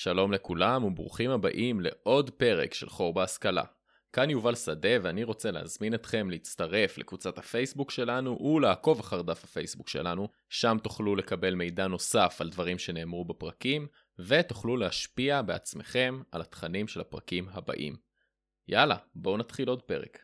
שלום לכולם וברוכים הבאים לעוד פרק של חור בהשכלה. כאן יובל שדה ואני רוצה להזמין אתכם להצטרף לקבוצת הפייסבוק שלנו ולעקוב אחר דף הפייסבוק שלנו, שם תוכלו לקבל מידע נוסף על דברים שנאמרו בפרקים, ותוכלו להשפיע בעצמכם על התכנים של הפרקים הבאים. יאללה, בואו נתחיל עוד פרק.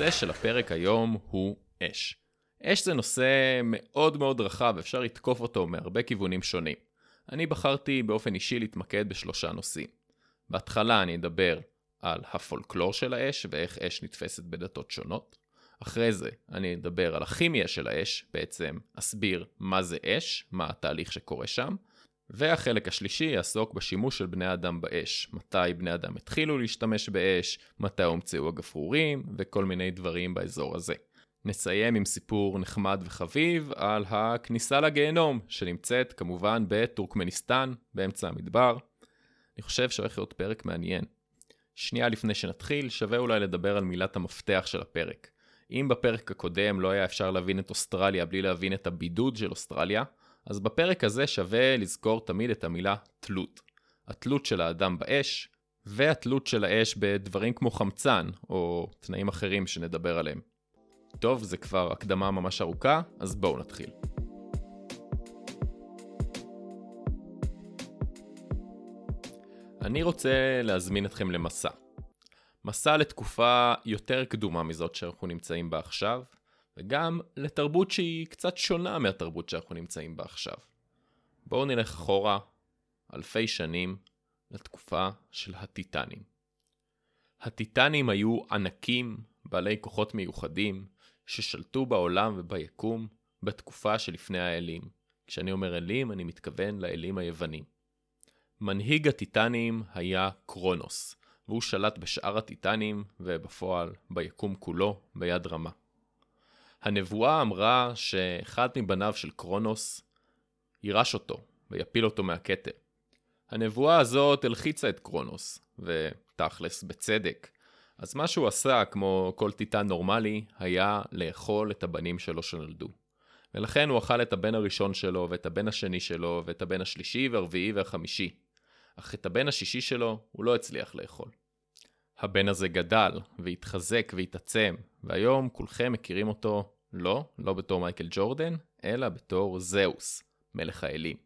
הנושא של הפרק היום הוא אש. אש זה נושא מאוד מאוד רחב, אפשר לתקוף אותו מהרבה כיוונים שונים. אני בחרתי באופן אישי להתמקד בשלושה נושאים. בהתחלה אני אדבר על הפולקלור של האש ואיך אש נתפסת בדתות שונות. אחרי זה אני אדבר על הכימיה של האש, בעצם אסביר מה זה אש, מה התהליך שקורה שם, והחלק השלישי יעסוק בשימוש של בני אדם באש, מתי בני אדם התחילו להשתמש באש, מתי הומצאו הגפרורים, וכל מיני דברים באזור הזה. נסיים עם סיפור נחמד וחביב על הכניסה לגיהנום, שנמצאת כמובן בטורקמניסטן, באמצע המדבר. אני חושב שהולך להיות פרק מעניין. שנייה לפני שנתחיל, שווה אולי לדבר על מילת המפתח של הפרק. אם בפרק הקודם לא היה אפשר להבין את אוסטרליה בלי להבין את הבידוד של אוסטרליה, אז בפרק הזה שווה לזכור תמיד את המילה תלות. התלות של האדם באש, והתלות של האש בדברים כמו חמצן, או תנאים אחרים שנדבר עליהם. טוב, זה כבר הקדמה ממש ארוכה, אז בואו נתחיל. אני רוצה להזמין אתכם למסע. מסע לתקופה יותר קדומה מזאת שאנחנו נמצאים בה עכשיו, וגם לתרבות שהיא קצת שונה מהתרבות שאנחנו נמצאים בה עכשיו. בואו נלך אחורה אלפי שנים לתקופה של הטיטנים. הטיטנים היו ענקים בעלי כוחות מיוחדים ששלטו בעולם וביקום בתקופה שלפני האלים. כשאני אומר אלים אני מתכוון לאלים היוונים. מנהיג הטיטנים היה קרונוס, והוא שלט בשאר הטיטנים, ובפועל ביקום כולו, ביד רמה. הנבואה אמרה שאחד מבניו של קרונוס יירש אותו ויפיל אותו מהכתר. הנבואה הזאת הלחיצה את קרונוס, ותכלס בצדק. אז מה שהוא עשה, כמו כל טיטן נורמלי, היה לאכול את הבנים שלו שנולדו. ולכן הוא אכל את הבן הראשון שלו, ואת הבן השני שלו, ואת הבן השלישי והרביעי והחמישי. אך את הבן השישי שלו הוא לא הצליח לאכול. הבן הזה גדל, והתחזק והתעצם, והיום כולכם מכירים אותו לא, לא בתור מייקל ג'ורדן, אלא בתור זהוס, מלך האלים.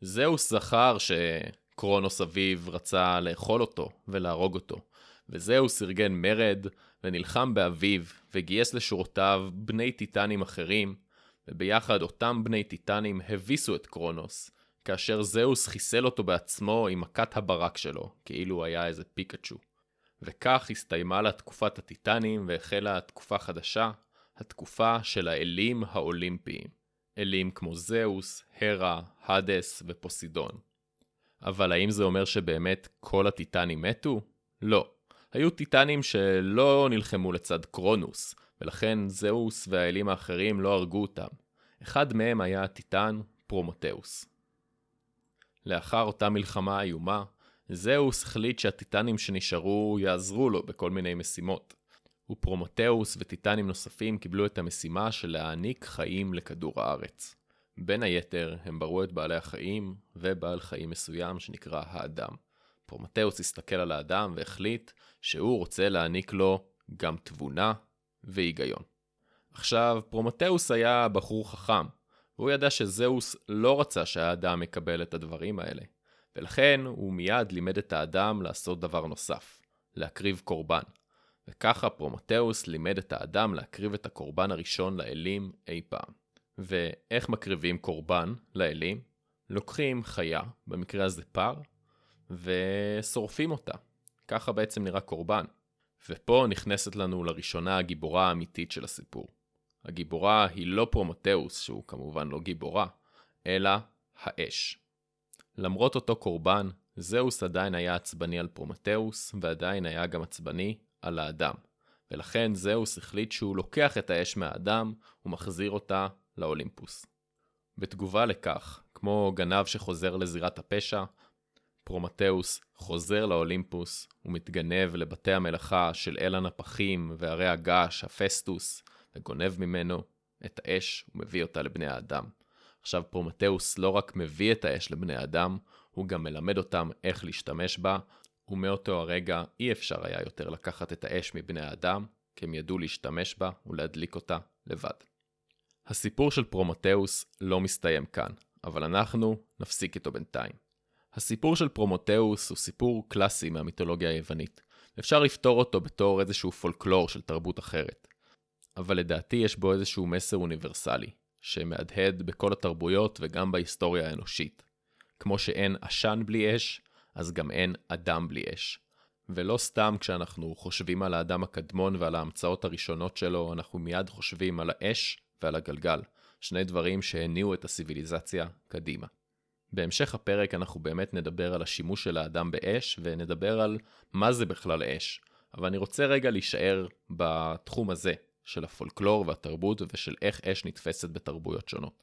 זהוס זכר שקרונוס אביו רצה לאכול אותו ולהרוג אותו, וזהוס ארגן מרד ונלחם באביו וגייס לשורותיו בני טיטנים אחרים, וביחד אותם בני טיטנים הביסו את קרונוס, כאשר זהוס חיסל אותו בעצמו עם מכת הברק שלו, כאילו היה איזה פיקאצ'ו. וכך הסתיימה לה תקופת הטיטנים והחלה תקופה חדשה, התקופה של האלים האולימפיים. אלים כמו זאוס, הרה, האדס ופוסידון. אבל האם זה אומר שבאמת כל הטיטנים מתו? לא. היו טיטנים שלא נלחמו לצד קרונוס, ולכן זאוס והאלים האחרים לא הרגו אותם. אחד מהם היה הטיטן פרומתאוס. לאחר אותה מלחמה איומה, זאוס החליט שהטיטנים שנשארו יעזרו לו בכל מיני משימות. ופרומתאוס וטיטנים נוספים קיבלו את המשימה של להעניק חיים לכדור הארץ. בין היתר, הם בראו את בעלי החיים ובעל חיים מסוים שנקרא האדם. פרומתאוס הסתכל על האדם והחליט שהוא רוצה להעניק לו גם תבונה והיגיון. עכשיו, פרומתאוס היה בחור חכם, והוא ידע שזאוס לא רצה שהאדם יקבל את הדברים האלה, ולכן הוא מיד לימד את האדם לעשות דבר נוסף, להקריב קורבן. וככה פרומתאוס לימד את האדם להקריב את הקורבן הראשון לאלים אי פעם. ואיך מקריבים קורבן לאלים? לוקחים חיה, במקרה הזה פר, ושורפים אותה. ככה בעצם נראה קורבן. ופה נכנסת לנו לראשונה הגיבורה האמיתית של הסיפור. הגיבורה היא לא פרומתאוס, שהוא כמובן לא גיבורה, אלא האש. למרות אותו קורבן, זאוס עדיין היה עצבני על פרומתאוס, ועדיין היה גם עצבני על האדם. ולכן זאוס החליט שהוא לוקח את האש מהאדם ומחזיר אותה לאולימפוס. בתגובה לכך, כמו גנב שחוזר לזירת הפשע, פרומתאוס חוזר לאולימפוס ומתגנב לבתי המלאכה של אל הנפחים והרי הגעש, הפייסטוס, וגונב ממנו את האש ומביא אותה לבני האדם. עכשיו פרומתאוס לא רק מביא את האש לבני האדם, הוא גם מלמד אותם איך להשתמש בה, ומאותו הרגע אי אפשר היה יותר לקחת את האש מבני האדם, כי הם ידעו להשתמש בה ולהדליק אותה לבד. הסיפור של פרומתאוס לא מסתיים כאן, אבל אנחנו נפסיק איתו בינתיים. הסיפור של פרומתאוס הוא סיפור קלאסי מהמיתולוגיה היוונית. אפשר לפתור אותו בתור איזשהו פולקלור של תרבות אחרת. אבל לדעתי יש בו איזשהו מסר אוניברסלי, שמהדהד בכל התרבויות וגם בהיסטוריה האנושית. כמו שאין עשן בלי אש, אז גם אין אדם בלי אש. ולא סתם כשאנחנו חושבים על האדם הקדמון ועל ההמצאות הראשונות שלו, אנחנו מיד חושבים על האש ועל הגלגל, שני דברים שהניעו את הסיביליזציה קדימה. בהמשך הפרק אנחנו באמת נדבר על השימוש של האדם באש, ונדבר על מה זה בכלל אש. אבל אני רוצה רגע להישאר בתחום הזה, של הפולקלור והתרבות ושל איך אש נתפסת בתרבויות שונות.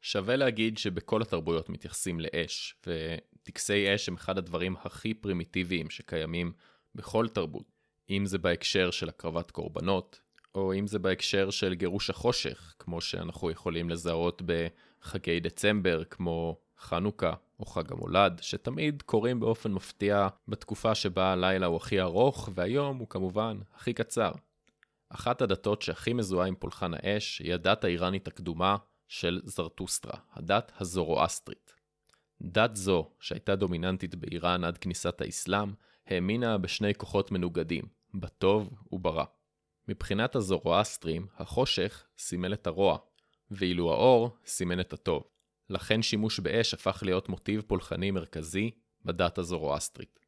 שווה להגיד שבכל התרבויות מתייחסים לאש, וטקסי אש הם אחד הדברים הכי פרימיטיביים שקיימים בכל תרבות. אם זה בהקשר של הקרבת קורבנות, או אם זה בהקשר של גירוש החושך, כמו שאנחנו יכולים לזהות בחגי דצמבר, כמו חנוכה או חג המולד, שתמיד קורים באופן מפתיע בתקופה שבה הלילה הוא הכי ארוך, והיום הוא כמובן הכי קצר. אחת הדתות שהכי מזוהה עם פולחן האש היא הדת האיראנית הקדומה של זרטוסטרה, הדת הזורואסטרית. דת זו, שהייתה דומיננטית באיראן עד כניסת האסלאם, האמינה בשני כוחות מנוגדים, בטוב וברע. מבחינת הזורואסטרים, החושך סימל את הרוע, ואילו האור סימן את הטוב. לכן שימוש באש הפך להיות מוטיב פולחני מרכזי בדת הזורואסטרית.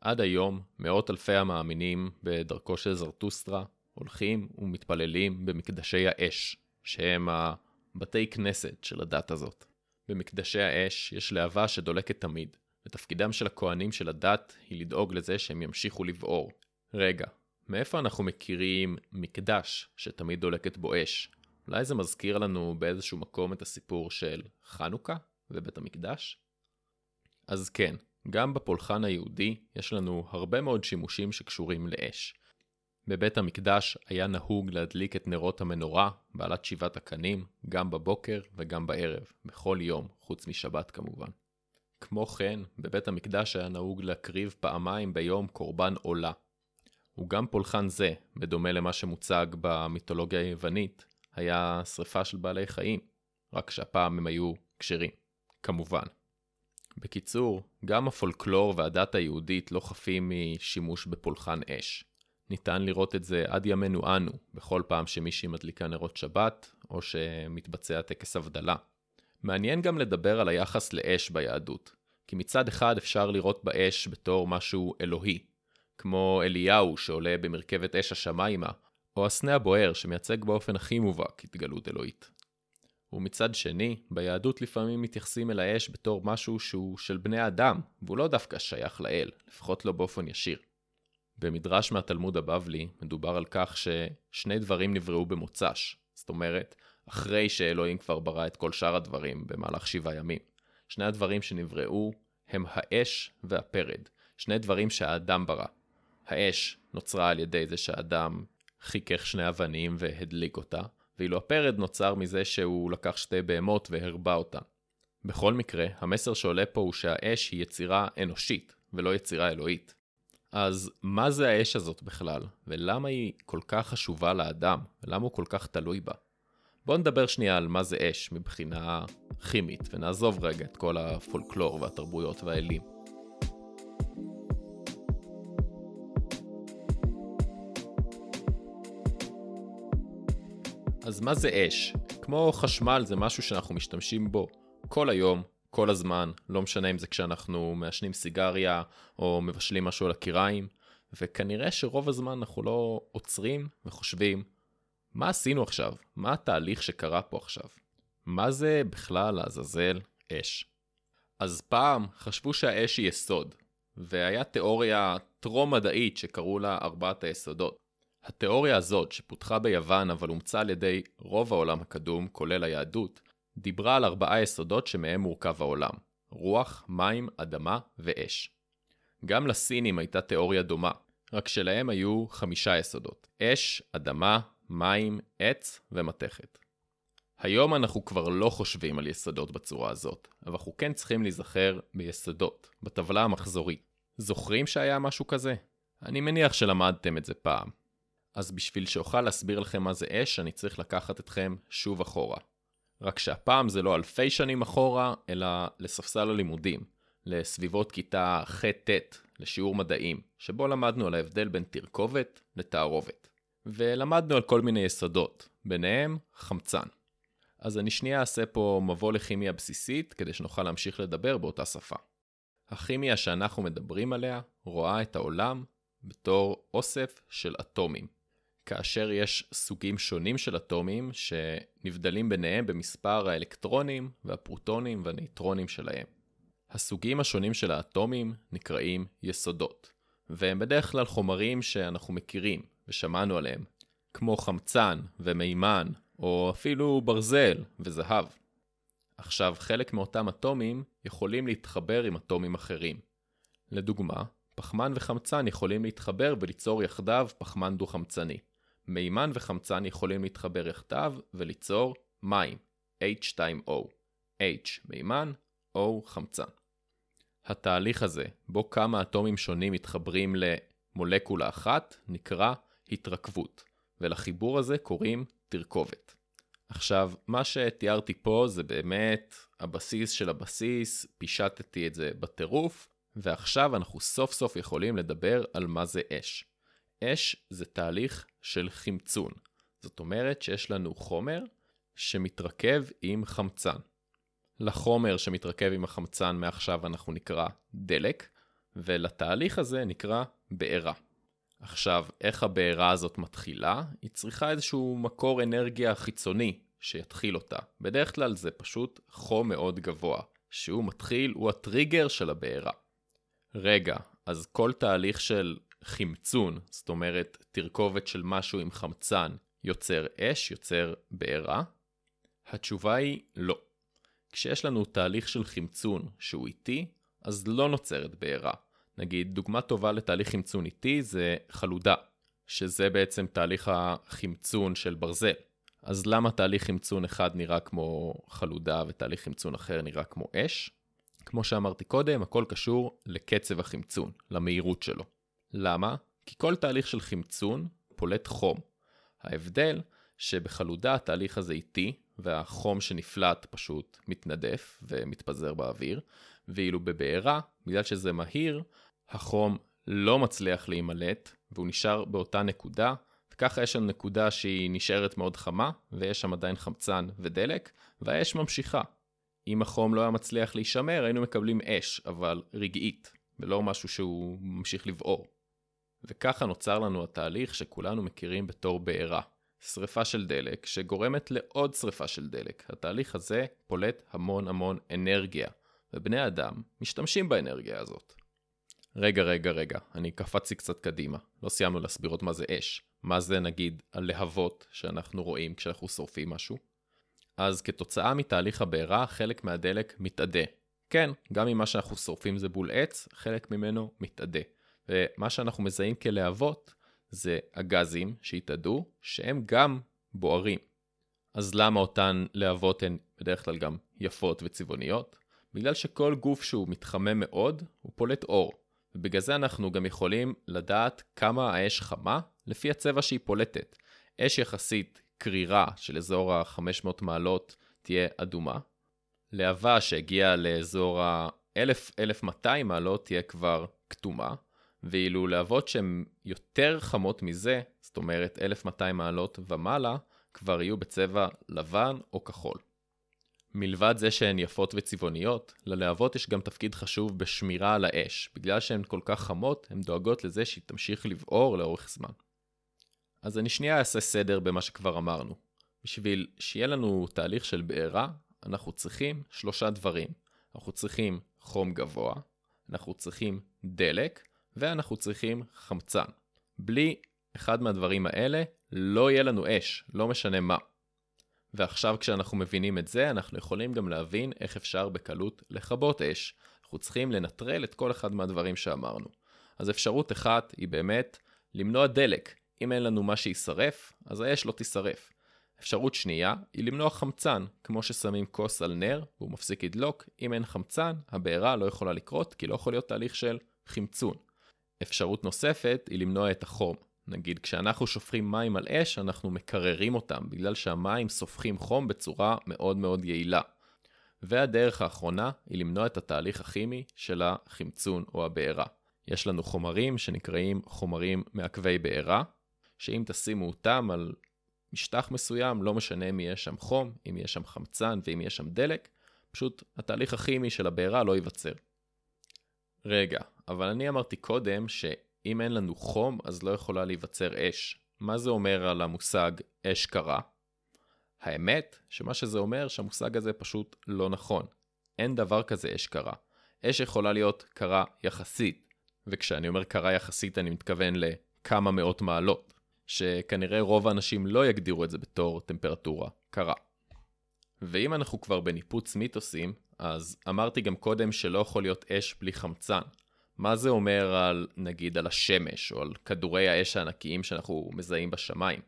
עד היום, מאות אלפי המאמינים בדרכו של זרטוסטרה הולכים ומתפללים במקדשי האש, שהם הבתי כנסת של הדת הזאת. במקדשי האש יש להבה שדולקת תמיד, ותפקידם של הכהנים של הדת היא לדאוג לזה שהם ימשיכו לבעור. רגע, מאיפה אנחנו מכירים מקדש שתמיד דולקת בו אש? אולי זה מזכיר לנו באיזשהו מקום את הסיפור של חנוכה ובית המקדש? אז כן, גם בפולחן היהודי יש לנו הרבה מאוד שימושים שקשורים לאש. בבית המקדש היה נהוג להדליק את נרות המנורה, בעלת שבעת הקנים, גם בבוקר וגם בערב, בכל יום, חוץ משבת כמובן. כמו כן, בבית המקדש היה נהוג להקריב פעמיים ביום קורבן עולה. וגם פולחן זה, בדומה למה שמוצג במיתולוגיה היוונית, היה שריפה של בעלי חיים, רק שהפעם הם היו כשרים, כמובן. בקיצור, גם הפולקלור והדת היהודית לא חפים משימוש בפולחן אש. ניתן לראות את זה עד ימינו אנו, בכל פעם שמישהי מדליקה נרות שבת, או שמתבצע טקס הבדלה. מעניין גם לדבר על היחס לאש ביהדות, כי מצד אחד אפשר לראות באש בתור משהו אלוהי, כמו אליהו שעולה במרכבת אש השמיימה, או הסנה הבוער שמייצג באופן הכי מובהק התגלות אלוהית. ומצד שני, ביהדות לפעמים מתייחסים אל האש בתור משהו שהוא של בני האדם, והוא לא דווקא שייך לאל, לפחות לא באופן ישיר. במדרש מהתלמוד הבבלי מדובר על כך ששני דברים נבראו במוצ"ש, זאת אומרת, אחרי שאלוהים כבר ברא את כל שאר הדברים במהלך שבעה ימים. שני הדברים שנבראו הם האש והפרד, שני דברים שהאדם ברא. האש נוצרה על ידי זה שהאדם חיכך שני אבנים והדליק אותה, ואילו הפרד נוצר מזה שהוא לקח שתי בהמות והרבה אותן. בכל מקרה, המסר שעולה פה הוא שהאש היא יצירה אנושית, ולא יצירה אלוהית. אז מה זה האש הזאת בכלל, ולמה היא כל כך חשובה לאדם, ולמה הוא כל כך תלוי בה? בואו נדבר שנייה על מה זה אש מבחינה כימית, ונעזוב רגע את כל הפולקלור והתרבויות והאלים. אז מה זה אש? כמו חשמל זה משהו שאנחנו משתמשים בו כל היום, כל הזמן, לא משנה אם זה כשאנחנו מעשנים סיגריה או מבשלים משהו על הקיריים, וכנראה שרוב הזמן אנחנו לא עוצרים וחושבים, מה עשינו עכשיו? מה התהליך שקרה פה עכשיו? מה זה בכלל לעזאזל אש? אז פעם חשבו שהאש היא יסוד, והיה תיאוריה טרום-מדעית שקראו לה ארבעת היסודות. התיאוריה הזאת, שפותחה ביוון אבל אומצה על ידי רוב העולם הקדום, כולל היהדות, דיברה על ארבעה יסודות שמהם מורכב העולם רוח, מים, אדמה ואש. גם לסינים הייתה תיאוריה דומה, רק שלהם היו חמישה יסודות אש, אדמה, מים, עץ ומתכת. היום אנחנו כבר לא חושבים על יסודות בצורה הזאת, אבל אנחנו כן צריכים להיזכר ביסודות, בטבלה המחזורית. זוכרים שהיה משהו כזה? אני מניח שלמדתם את זה פעם. אז בשביל שאוכל להסביר לכם מה זה אש, אני צריך לקחת אתכם שוב אחורה. רק שהפעם זה לא אלפי שנים אחורה, אלא לספסל הלימודים, לסביבות כיתה ח'-ט', לשיעור מדעים, שבו למדנו על ההבדל בין תרכובת לתערובת. ולמדנו על כל מיני יסודות, ביניהם חמצן. אז אני שנייה אעשה פה מבוא לכימיה בסיסית, כדי שנוכל להמשיך לדבר באותה שפה. הכימיה שאנחנו מדברים עליה רואה את העולם בתור אוסף של אטומים. כאשר יש סוגים שונים של אטומים שנבדלים ביניהם במספר האלקטרונים והפרוטונים והנייטרונים שלהם. הסוגים השונים של האטומים נקראים יסודות, והם בדרך כלל חומרים שאנחנו מכירים ושמענו עליהם, כמו חמצן ומימן, או אפילו ברזל וזהב. עכשיו, חלק מאותם אטומים יכולים להתחבר עם אטומים אחרים. לדוגמה, פחמן וחמצן יכולים להתחבר וליצור יחדיו פחמן דו-חמצני. מימן וחמצן יכולים להתחבר יחדיו וליצור מים, H2O. H מימן, O חמצן. התהליך הזה, בו כמה אטומים שונים מתחברים למולקולה אחת, נקרא התרכבות, ולחיבור הזה קוראים תרכובת. עכשיו, מה שתיארתי פה זה באמת הבסיס של הבסיס, פישטתי את זה בטירוף, ועכשיו אנחנו סוף סוף יכולים לדבר על מה זה אש. אש זה תהליך של חמצון. זאת אומרת שיש לנו חומר שמתרכב עם חמצן. לחומר שמתרכב עם החמצן מעכשיו אנחנו נקרא דלק, ולתהליך הזה נקרא בעירה. עכשיו, איך הבעירה הזאת מתחילה? היא צריכה איזשהו מקור אנרגיה חיצוני שיתחיל אותה. בדרך כלל זה פשוט חום מאוד גבוה, שהוא מתחיל, הוא הטריגר של הבעירה. רגע, אז כל תהליך של חמצון, זאת אומרת תרכובת של משהו עם חמצן, יוצר אש, יוצר בעירה? התשובה היא לא. כשיש לנו תהליך של חמצון שהוא איטי, אז לא נוצרת בעירה. נגיד, דוגמה טובה לתהליך חמצון איטי זה חלודה, שזה בעצם תהליך החמצון של ברזל. אז למה תהליך חמצון אחד נראה כמו חלודה ותהליך חמצון אחר נראה כמו אש? כמו שאמרתי קודם, הכל קשור לקצב החמצון, למהירות שלו. למה? כי כל תהליך של חמצון פולט חום. ההבדל שבחלודה התהליך הזה איטי, והחום שנפלט פשוט מתנדף ומתפזר באוויר, ואילו בבעירה, בגלל שזה מהיר, החום לא מצליח להימלט, והוא נשאר באותה נקודה, וככה יש לנו נקודה שהיא נשארת מאוד חמה, ויש שם עדיין חמצן ודלק, והאש ממשיכה. אם החום לא היה מצליח להישמר, היינו מקבלים אש, אבל רגעית, ולא משהו שהוא ממשיך לבעור. וככה נוצר לנו התהליך שכולנו מכירים בתור בעירה. שריפה של דלק שגורמת לעוד שריפה של דלק. התהליך הזה פולט המון המון אנרגיה, ובני אדם משתמשים באנרגיה הזאת. רגע, רגע, רגע, אני קפצתי קצת קדימה. לא סיימנו להסביר עוד מה זה אש. מה זה נגיד הלהבות שאנחנו רואים כשאנחנו שורפים משהו? אז כתוצאה מתהליך הבעירה, חלק מהדלק מתאדה. כן, גם אם מה שאנחנו שורפים זה בול עץ, חלק ממנו מתאדה. ומה שאנחנו מזהים כלהבות זה הגזים שהתאדו, שהם גם בוערים. אז למה אותן להבות הן בדרך כלל גם יפות וצבעוניות? בגלל שכל גוף שהוא מתחמם מאוד, הוא פולט אור. ובגלל זה אנחנו גם יכולים לדעת כמה האש חמה לפי הצבע שהיא פולטת. אש יחסית קרירה של אזור ה-500 מעלות תהיה אדומה. להבה שהגיעה לאזור ה-1000-1200 מעלות תהיה כבר כתומה. ואילו להבות שהן יותר חמות מזה, זאת אומרת 1200 מעלות ומעלה, כבר יהיו בצבע לבן או כחול. מלבד זה שהן יפות וצבעוניות, ללהבות יש גם תפקיד חשוב בשמירה על האש. בגלל שהן כל כך חמות, הן דואגות לזה שהיא תמשיך לבעור לאורך זמן. אז אני שנייה אעשה סדר במה שכבר אמרנו. בשביל שיהיה לנו תהליך של בעירה, אנחנו צריכים שלושה דברים. אנחנו צריכים חום גבוה, אנחנו צריכים דלק, ואנחנו צריכים חמצן. בלי אחד מהדברים האלה, לא יהיה לנו אש, לא משנה מה. ועכשיו כשאנחנו מבינים את זה, אנחנו יכולים גם להבין איך אפשר בקלות לכבות אש. אנחנו צריכים לנטרל את כל אחד מהדברים שאמרנו. אז אפשרות אחת היא באמת למנוע דלק. אם אין לנו מה שישרף, אז האש לא תישרף. אפשרות שנייה היא למנוע חמצן, כמו ששמים כוס על נר והוא מפסיק לדלוק, אם אין חמצן, הבעירה לא יכולה לקרות כי לא יכול להיות תהליך של חמצון. אפשרות נוספת היא למנוע את החום. נגיד כשאנחנו שופכים מים על אש, אנחנו מקררים אותם, בגלל שהמים סופחים חום בצורה מאוד מאוד יעילה. והדרך האחרונה היא למנוע את התהליך הכימי של החמצון או הבעירה. יש לנו חומרים שנקראים חומרים מעכבי בעירה, שאם תשימו אותם על משטח מסוים, לא משנה אם יהיה שם חום, אם יהיה שם חמצן ואם יהיה שם דלק, פשוט התהליך הכימי של הבעירה לא ייווצר. רגע, אבל אני אמרתי קודם שאם אין לנו חום, אז לא יכולה להיווצר אש. מה זה אומר על המושג אש קרה? האמת, שמה שזה אומר שהמושג הזה פשוט לא נכון. אין דבר כזה אש קרה. אש יכולה להיות קרה יחסית, וכשאני אומר קרה יחסית אני מתכוון לכמה מאות מעלות. שכנראה רוב האנשים לא יגדירו את זה בתור טמפרטורה קרה. ואם אנחנו כבר בניפוץ מיתוסים, אז אמרתי גם קודם שלא יכול להיות אש בלי חמצן. מה זה אומר על, נגיד, על השמש, או על כדורי האש הענקיים שאנחנו מזהים בשמיים?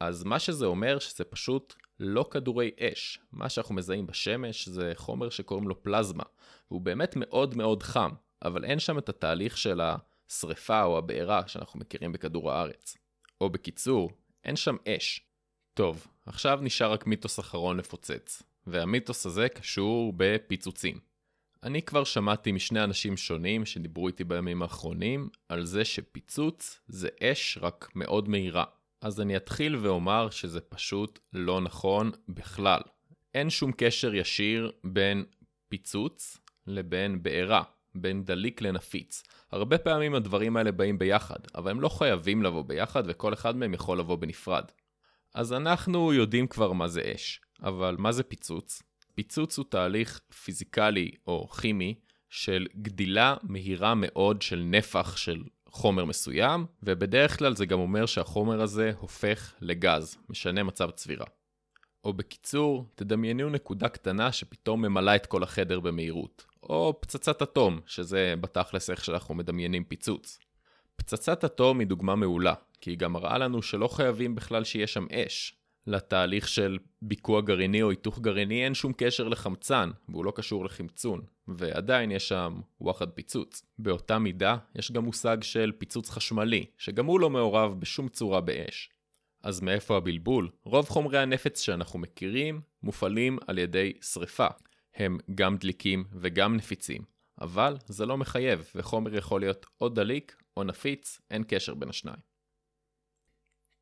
אז מה שזה אומר שזה פשוט לא כדורי אש. מה שאנחנו מזהים בשמש זה חומר שקוראים לו פלזמה, והוא באמת מאוד מאוד חם, אבל אין שם את התהליך של השריפה או הבעירה שאנחנו מכירים בכדור הארץ. או בקיצור, אין שם אש. טוב, עכשיו נשאר רק מיתוס אחרון לפוצץ, והמיתוס הזה קשור בפיצוצים. אני כבר שמעתי משני אנשים שונים שדיברו איתי בימים האחרונים על זה שפיצוץ זה אש רק מאוד מהירה. אז אני אתחיל ואומר שזה פשוט לא נכון בכלל. אין שום קשר ישיר בין פיצוץ לבין בעירה. בין דליק לנפיץ. הרבה פעמים הדברים האלה באים ביחד, אבל הם לא חייבים לבוא ביחד וכל אחד מהם יכול לבוא בנפרד. אז אנחנו יודעים כבר מה זה אש, אבל מה זה פיצוץ? פיצוץ הוא תהליך פיזיקלי או כימי של גדילה מהירה מאוד של נפח של חומר מסוים, ובדרך כלל זה גם אומר שהחומר הזה הופך לגז, משנה מצב צבירה. או בקיצור, תדמיינו נקודה קטנה שפתאום ממלאה את כל החדר במהירות. או פצצת אטום, שזה בתכלס איך שאנחנו מדמיינים פיצוץ. פצצת אטום היא דוגמה מעולה, כי היא גם מראה לנו שלא חייבים בכלל שיהיה שם אש. לתהליך של ביקוע גרעיני או היתוך גרעיני אין שום קשר לחמצן, והוא לא קשור לחמצון, ועדיין יש שם וואחד פיצוץ. באותה מידה, יש גם מושג של פיצוץ חשמלי, שגם הוא לא מעורב בשום צורה באש. אז מאיפה הבלבול? רוב חומרי הנפץ שאנחנו מכירים מופעלים על ידי שריפה. הם גם דליקים וגם נפיצים, אבל זה לא מחייב, וחומר יכול להיות או דליק או נפיץ, אין קשר בין השניים.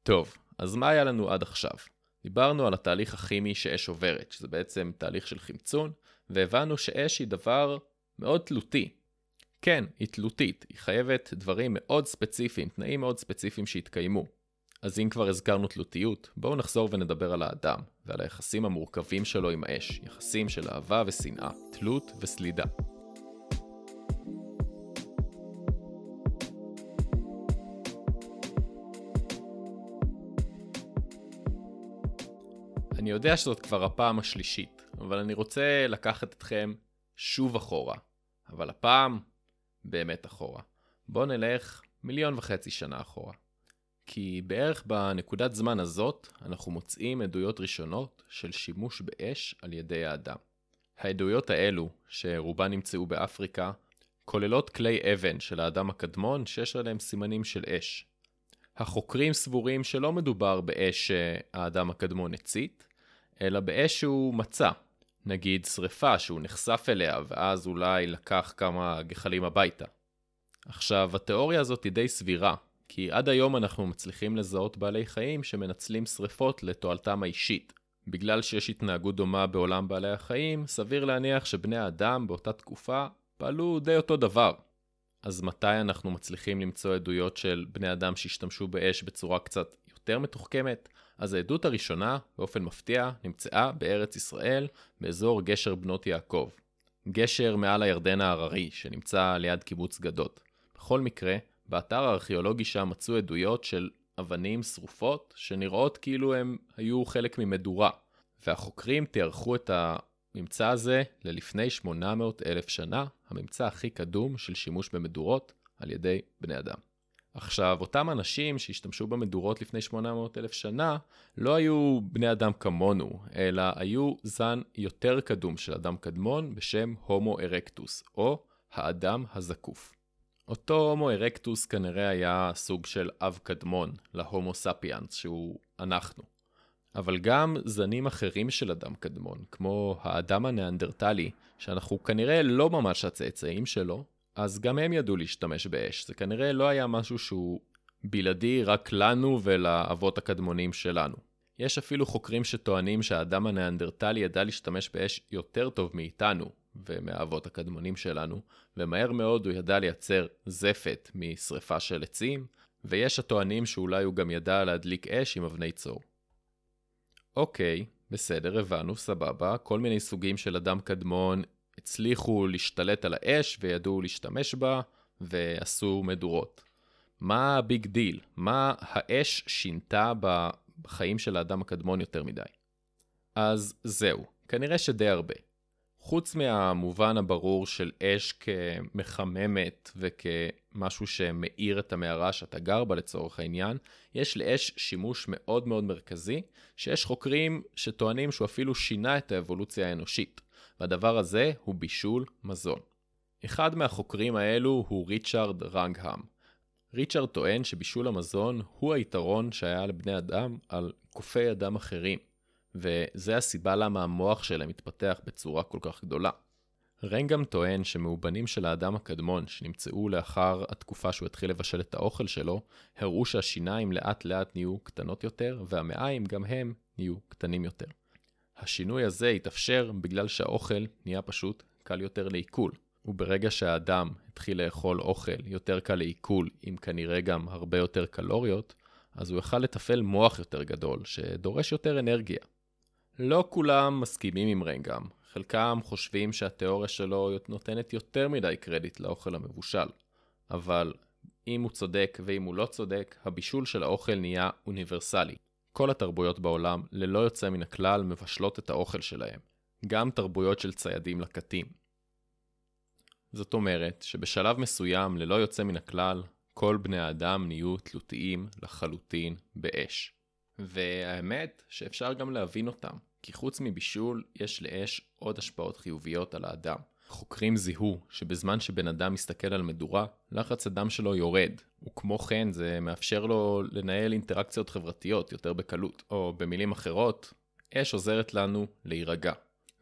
טוב, אז מה היה לנו עד עכשיו? דיברנו על התהליך הכימי שאש עוברת, שזה בעצם תהליך של חמצון, והבנו שאש היא דבר מאוד תלותי. כן, היא תלותית, היא חייבת דברים מאוד ספציפיים, תנאים מאוד ספציפיים שיתקיימו. אז אם כבר הזכרנו תלותיות, בואו נחזור ונדבר על האדם, ועל היחסים המורכבים שלו עם האש, יחסים של אהבה ושנאה, תלות וסלידה. אני יודע שזאת כבר הפעם השלישית, אבל אני רוצה לקחת אתכם שוב אחורה, אבל הפעם באמת אחורה. בואו נלך מיליון וחצי שנה אחורה. כי בערך בנקודת זמן הזאת אנחנו מוצאים עדויות ראשונות של שימוש באש על ידי האדם. העדויות האלו, שרובן נמצאו באפריקה, כוללות כלי אבן של האדם הקדמון שיש עליהם סימנים של אש. החוקרים סבורים שלא מדובר באש שהאדם הקדמון הצית, אלא באש שהוא מצא. נגיד שריפה שהוא נחשף אליה ואז אולי לקח כמה גחלים הביתה. עכשיו, התיאוריה הזאת היא די סבירה, כי עד היום אנחנו מצליחים לזהות בעלי חיים שמנצלים שריפות לתועלתם האישית. בגלל שיש התנהגות דומה בעולם בעלי החיים, סביר להניח שבני האדם באותה תקופה פעלו די אותו דבר. אז מתי אנחנו מצליחים למצוא עדויות של בני אדם שהשתמשו באש בצורה קצת יותר מתוחכמת? אז העדות הראשונה, באופן מפתיע, נמצאה בארץ ישראל, באזור גשר בנות יעקב. גשר מעל הירדן ההררי, שנמצא ליד קיבוץ גדות. בכל מקרה, באתר הארכיאולוגי שם מצאו עדויות של אבנים שרופות, שנראות כאילו הם היו חלק ממדורה. והחוקרים תיארכו את הממצא הזה ללפני 800 אלף שנה, הממצא הכי קדום של שימוש במדורות על ידי בני אדם. עכשיו, אותם אנשים שהשתמשו במדורות לפני 800 אלף שנה, לא היו בני אדם כמונו, אלא היו זן יותר קדום של אדם קדמון בשם הומו ארקטוס, או האדם הזקוף. אותו הומו ארקטוס כנראה היה סוג של אב קדמון להומו ספיאנס, שהוא אנחנו. אבל גם זנים אחרים של אדם קדמון, כמו האדם הניאנדרטלי, שאנחנו כנראה לא ממש הצאצאים שלו, אז גם הם ידעו להשתמש באש. זה כנראה לא היה משהו שהוא בלעדי רק לנו ולאבות הקדמונים שלנו. יש אפילו חוקרים שטוענים שהאדם הניאנדרטלי ידע להשתמש באש יותר טוב מאיתנו ומהאבות הקדמונים שלנו, ומהר מאוד הוא ידע לייצר זפת משרפה של עצים, ויש הטוענים שאולי הוא גם ידע להדליק אש עם אבני צור. אוקיי, בסדר, הבנו, סבבה, כל מיני סוגים של אדם קדמון הצליחו להשתלט על האש וידעו להשתמש בה ועשו מדורות. מה ה big deal? מה האש שינתה בחיים של האדם הקדמון יותר מדי? אז זהו, כנראה שדי הרבה. חוץ מהמובן הברור של אש כמחממת וכמשהו שמאיר את המערה שאתה גר בה לצורך העניין, יש לאש שימוש מאוד מאוד מרכזי, שיש חוקרים שטוענים שהוא אפילו שינה את האבולוציה האנושית. והדבר הזה הוא בישול מזון. אחד מהחוקרים האלו הוא ריצ'רד רנגהם. ריצ'רד טוען שבישול המזון הוא היתרון שהיה לבני אדם על קופי אדם אחרים, וזה הסיבה למה המוח שלהם מתפתח בצורה כל כך גדולה. רנגם טוען שמאובנים של האדם הקדמון שנמצאו לאחר התקופה שהוא התחיל לבשל את האוכל שלו, הראו שהשיניים לאט לאט נהיו קטנות יותר, והמעיים גם הם נהיו קטנים יותר. השינוי הזה התאפשר בגלל שהאוכל נהיה פשוט קל יותר לעיכול. וברגע שהאדם התחיל לאכול אוכל יותר קל לעיכול, עם כנראה גם הרבה יותר קלוריות, אז הוא יכל לתפעל מוח יותר גדול, שדורש יותר אנרגיה. לא כולם מסכימים עם רנגם, חלקם חושבים שהתיאוריה שלו נותנת יותר מדי קרדיט לאוכל המבושל. אבל אם הוא צודק ואם הוא לא צודק, הבישול של האוכל נהיה אוניברסלי. כל התרבויות בעולם, ללא יוצא מן הכלל, מבשלות את האוכל שלהם, גם תרבויות של ציידים לקטים. זאת אומרת שבשלב מסוים, ללא יוצא מן הכלל, כל בני האדם נהיו תלותיים לחלוטין באש. והאמת שאפשר גם להבין אותם, כי חוץ מבישול, יש לאש עוד השפעות חיוביות על האדם. חוקרים זיהו שבזמן שבן אדם מסתכל על מדורה, לחץ הדם שלו יורד, וכמו כן זה מאפשר לו לנהל אינטראקציות חברתיות יותר בקלות, או במילים אחרות, אש עוזרת לנו להירגע.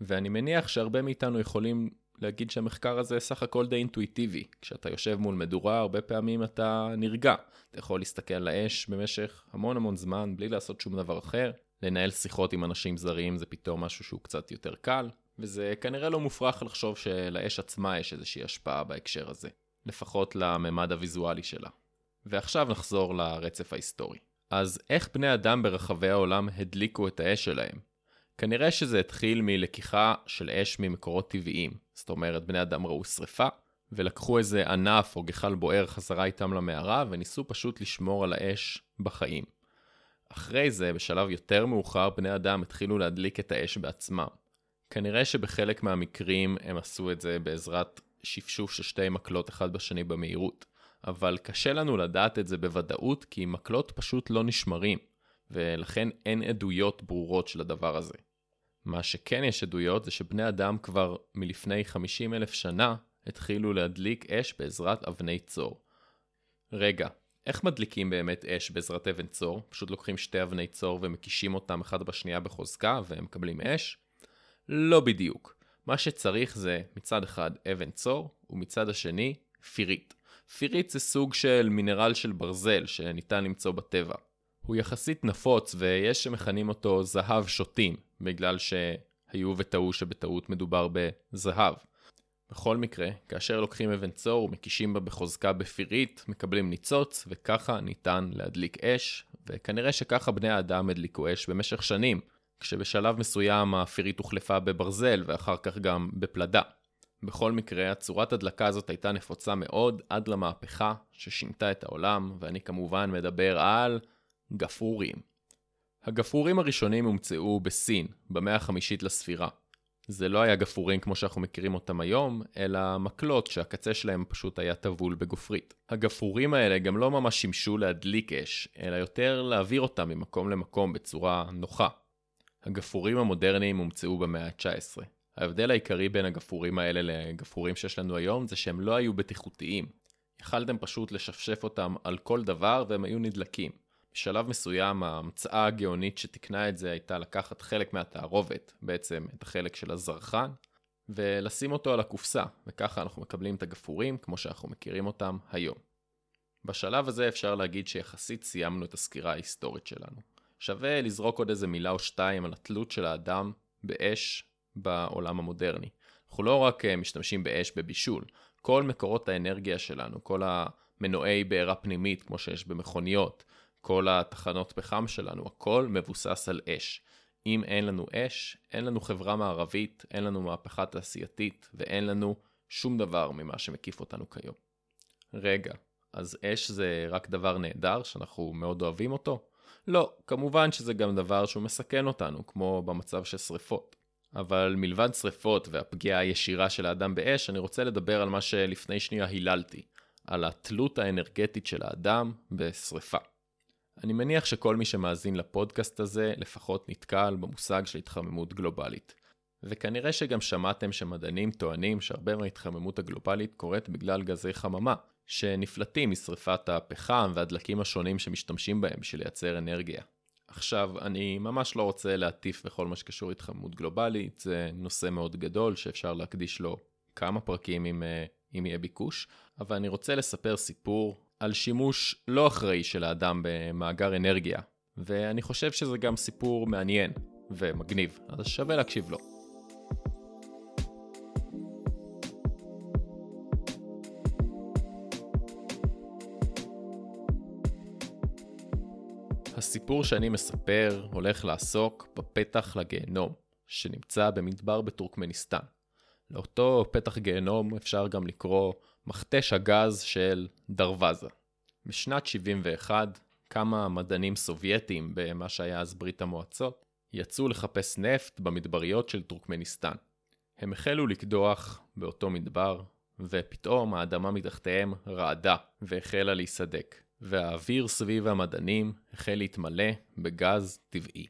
ואני מניח שהרבה מאיתנו יכולים להגיד שהמחקר הזה סך הכל די אינטואיטיבי. כשאתה יושב מול מדורה, הרבה פעמים אתה נרגע. אתה יכול להסתכל על האש במשך המון המון זמן בלי לעשות שום דבר אחר. לנהל שיחות עם אנשים זרים זה פתאום משהו שהוא קצת יותר קל. וזה כנראה לא מופרך לחשוב שלאש עצמה יש איזושהי השפעה בהקשר הזה, לפחות לממד הוויזואלי שלה. ועכשיו נחזור לרצף ההיסטורי. אז איך בני אדם ברחבי העולם הדליקו את האש שלהם? כנראה שזה התחיל מלקיחה של אש ממקורות טבעיים. זאת אומרת, בני אדם ראו שרפה, ולקחו איזה ענף או גחל בוער חזרה איתם למערה, וניסו פשוט לשמור על האש בחיים. אחרי זה, בשלב יותר מאוחר, בני אדם התחילו להדליק את האש בעצמם. כנראה שבחלק מהמקרים הם עשו את זה בעזרת שפשוף של שתי מקלות אחד בשני במהירות, אבל קשה לנו לדעת את זה בוודאות כי מקלות פשוט לא נשמרים, ולכן אין עדויות ברורות של הדבר הזה. מה שכן יש עדויות זה שבני אדם כבר מלפני 50 אלף שנה התחילו להדליק אש בעזרת אבני צור. רגע, איך מדליקים באמת אש בעזרת אבן צור? פשוט לוקחים שתי אבני צור ומקישים אותם אחד בשנייה בחוזקה והם מקבלים אש? לא בדיוק. מה שצריך זה מצד אחד אבן צור, ומצד השני פירית. פירית זה סוג של מינרל של ברזל שניתן למצוא בטבע. הוא יחסית נפוץ ויש שמכנים אותו זהב שוטים, בגלל שהיו וטעו שבטעות מדובר בזהב. בכל מקרה, כאשר לוקחים אבן צור ומקישים בה בחוזקה בפירית, מקבלים ניצוץ, וככה ניתן להדליק אש, וכנראה שככה בני האדם הדליקו אש במשך שנים, כשבשלב מסוים האפירית הוחלפה בברזל ואחר כך גם בפלדה. בכל מקרה, הצורת הדלקה הזאת הייתה נפוצה מאוד עד למהפכה ששינתה את העולם, ואני כמובן מדבר על גפרורים. הגפרורים הראשונים הומצאו בסין, במאה החמישית לספירה. זה לא היה גפרורים כמו שאנחנו מכירים אותם היום, אלא מקלות שהקצה שלהם פשוט היה טבול בגופרית. הגפרורים האלה גם לא ממש שימשו להדליק אש, אלא יותר להעביר אותם ממקום למקום בצורה נוחה. הגפרורים המודרניים הומצאו במאה ה-19. ההבדל העיקרי בין הגפרורים האלה לגפרורים שיש לנו היום זה שהם לא היו בטיחותיים. יכלתם פשוט לשפשף אותם על כל דבר והם היו נדלקים. בשלב מסוים ההמצאה הגאונית שתיקנה את זה הייתה לקחת חלק מהתערובת, בעצם את החלק של הזרחן, ולשים אותו על הקופסה, וככה אנחנו מקבלים את הגפרורים כמו שאנחנו מכירים אותם היום. בשלב הזה אפשר להגיד שיחסית סיימנו את הסקירה ההיסטורית שלנו. שווה לזרוק עוד איזה מילה או שתיים על התלות של האדם באש בעולם המודרני. אנחנו לא רק אה, משתמשים באש בבישול, כל מקורות האנרגיה שלנו, כל המנועי בעירה פנימית כמו שיש במכוניות, כל התחנות פחם שלנו, הכל מבוסס על אש. אם אין לנו אש, אין לנו חברה מערבית, אין לנו מהפכה תעשייתית, ואין לנו שום דבר ממה שמקיף אותנו כיום. רגע, אז אש זה רק דבר נהדר שאנחנו מאוד אוהבים אותו? לא, כמובן שזה גם דבר שהוא מסכן אותנו, כמו במצב של שריפות. אבל מלבד שריפות והפגיעה הישירה של האדם באש, אני רוצה לדבר על מה שלפני שנייה היללתי, על התלות האנרגטית של האדם בשריפה. אני מניח שכל מי שמאזין לפודקאסט הזה לפחות נתקל במושג של התחממות גלובלית. וכנראה שגם שמעתם שמדענים טוענים שהרבה מההתחממות הגלובלית קורית בגלל גזי חממה, שנפלטים משרפת הפחם והדלקים השונים שמשתמשים בהם בשביל לייצר אנרגיה. עכשיו, אני ממש לא רוצה להטיף בכל מה שקשור להתחממות גלובלית, זה נושא מאוד גדול שאפשר להקדיש לו כמה פרקים אם, אה, אם יהיה ביקוש, אבל אני רוצה לספר סיפור על שימוש לא אחראי של האדם במאגר אנרגיה, ואני חושב שזה גם סיפור מעניין ומגניב, אז שווה להקשיב לו. הסיפור שאני מספר הולך לעסוק בפתח לגיהנום, שנמצא במדבר בטורקמניסטן. לאותו פתח גיהנום אפשר גם לקרוא מכתש הגז של דרווזה. בשנת 71, כמה מדענים סובייטים במה שהיה אז ברית המועצות, יצאו לחפש נפט במדבריות של טורקמניסטן. הם החלו לקדוח באותו מדבר, ופתאום האדמה מתחתיהם רעדה והחלה להיסדק, והאוויר סביב המדענים החל להתמלא בגז טבעי.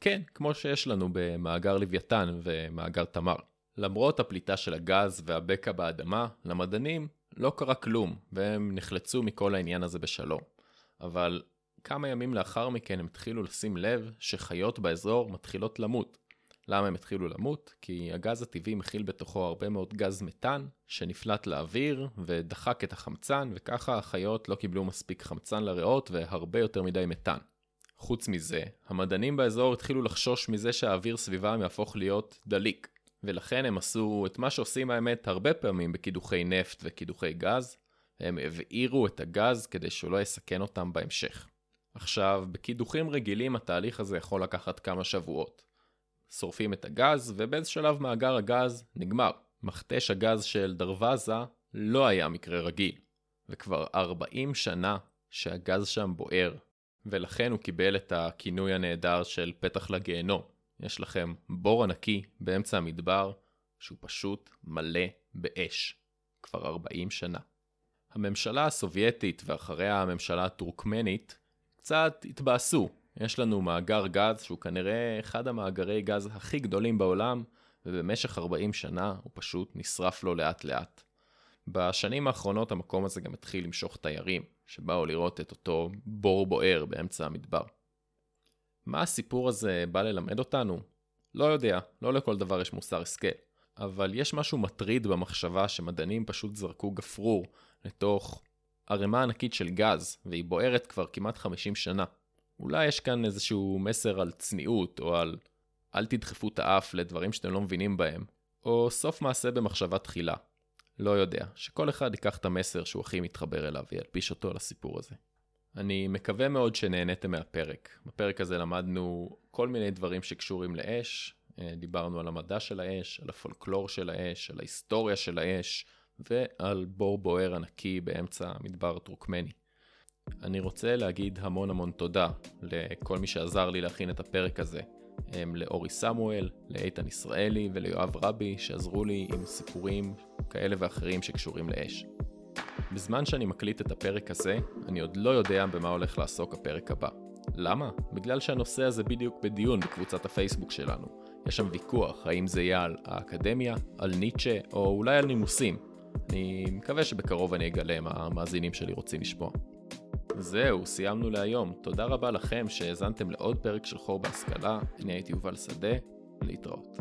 כן, כמו שיש לנו במאגר לוויתן ומאגר תמר. למרות הפליטה של הגז והבקע באדמה, למדענים לא קרה כלום, והם נחלצו מכל העניין הזה בשלום. אבל כמה ימים לאחר מכן הם התחילו לשים לב שחיות באזור מתחילות למות. למה הם התחילו למות? כי הגז הטבעי מכיל בתוכו הרבה מאוד גז מתאן, שנפלט לאוויר ודחק את החמצן, וככה החיות לא קיבלו מספיק חמצן לריאות והרבה יותר מדי מתאן. חוץ מזה, המדענים באזור התחילו לחשוש מזה שהאוויר סביבם יהפוך להיות דליק. ולכן הם עשו את מה שעושים האמת הרבה פעמים בקידוחי נפט וקידוחי גז, הם הבעירו את הגז כדי שהוא לא יסכן אותם בהמשך. עכשיו, בקידוחים רגילים התהליך הזה יכול לקחת כמה שבועות. שורפים את הגז, ובאיזה שלב מאגר הגז נגמר. מכתש הגז של דרווזה לא היה מקרה רגיל, וכבר 40 שנה שהגז שם בוער, ולכן הוא קיבל את הכינוי הנהדר של פתח לגיהנום. יש לכם בור ענקי באמצע המדבר שהוא פשוט מלא באש, כבר 40 שנה. הממשלה הסובייטית ואחריה הממשלה הטורקמנית קצת התבאסו. יש לנו מאגר גז שהוא כנראה אחד המאגרי גז הכי גדולים בעולם, ובמשך 40 שנה הוא פשוט נשרף לו לאט לאט. בשנים האחרונות המקום הזה גם התחיל למשוך תיירים, שבאו לראות את אותו בור בוער באמצע המדבר. מה הסיפור הזה בא ללמד אותנו? לא יודע, לא לכל דבר יש מוסר השכל. אבל יש משהו מטריד במחשבה שמדענים פשוט זרקו גפרור לתוך ערימה ענקית של גז, והיא בוערת כבר כמעט 50 שנה. אולי יש כאן איזשהו מסר על צניעות, או על אל תדחפו את האף לדברים שאתם לא מבינים בהם, או סוף מעשה במחשבה תחילה. לא יודע, שכל אחד ייקח את המסר שהוא הכי מתחבר אליו וילביש אותו לסיפור הזה. אני מקווה מאוד שנהניתם מהפרק. בפרק הזה למדנו כל מיני דברים שקשורים לאש, אה, דיברנו על המדע של האש, על הפולקלור של האש, על ההיסטוריה של האש, ועל בור בוער ענקי באמצע המדבר הטורקמני. אני רוצה להגיד המון המון תודה לכל מי שעזר לי להכין את הפרק הזה. הם לאורי סמואל, לאיתן ישראלי וליואב רבי שעזרו לי עם סיפורים כאלה ואחרים שקשורים לאש. בזמן שאני מקליט את הפרק הזה, אני עוד לא יודע במה הולך לעסוק הפרק הבא. למה? בגלל שהנושא הזה בדיוק בדיון בקבוצת הפייסבוק שלנו. יש שם ויכוח, האם זה יהיה על האקדמיה, על ניטשה, או אולי על נימוסים. אני מקווה שבקרוב אני אגלה מה המאזינים שלי רוצים לשמוע. זהו, סיימנו להיום. תודה רבה לכם שהאזנתם לעוד פרק של חור בהשכלה. אני הייתי יובל שדה, להתראות.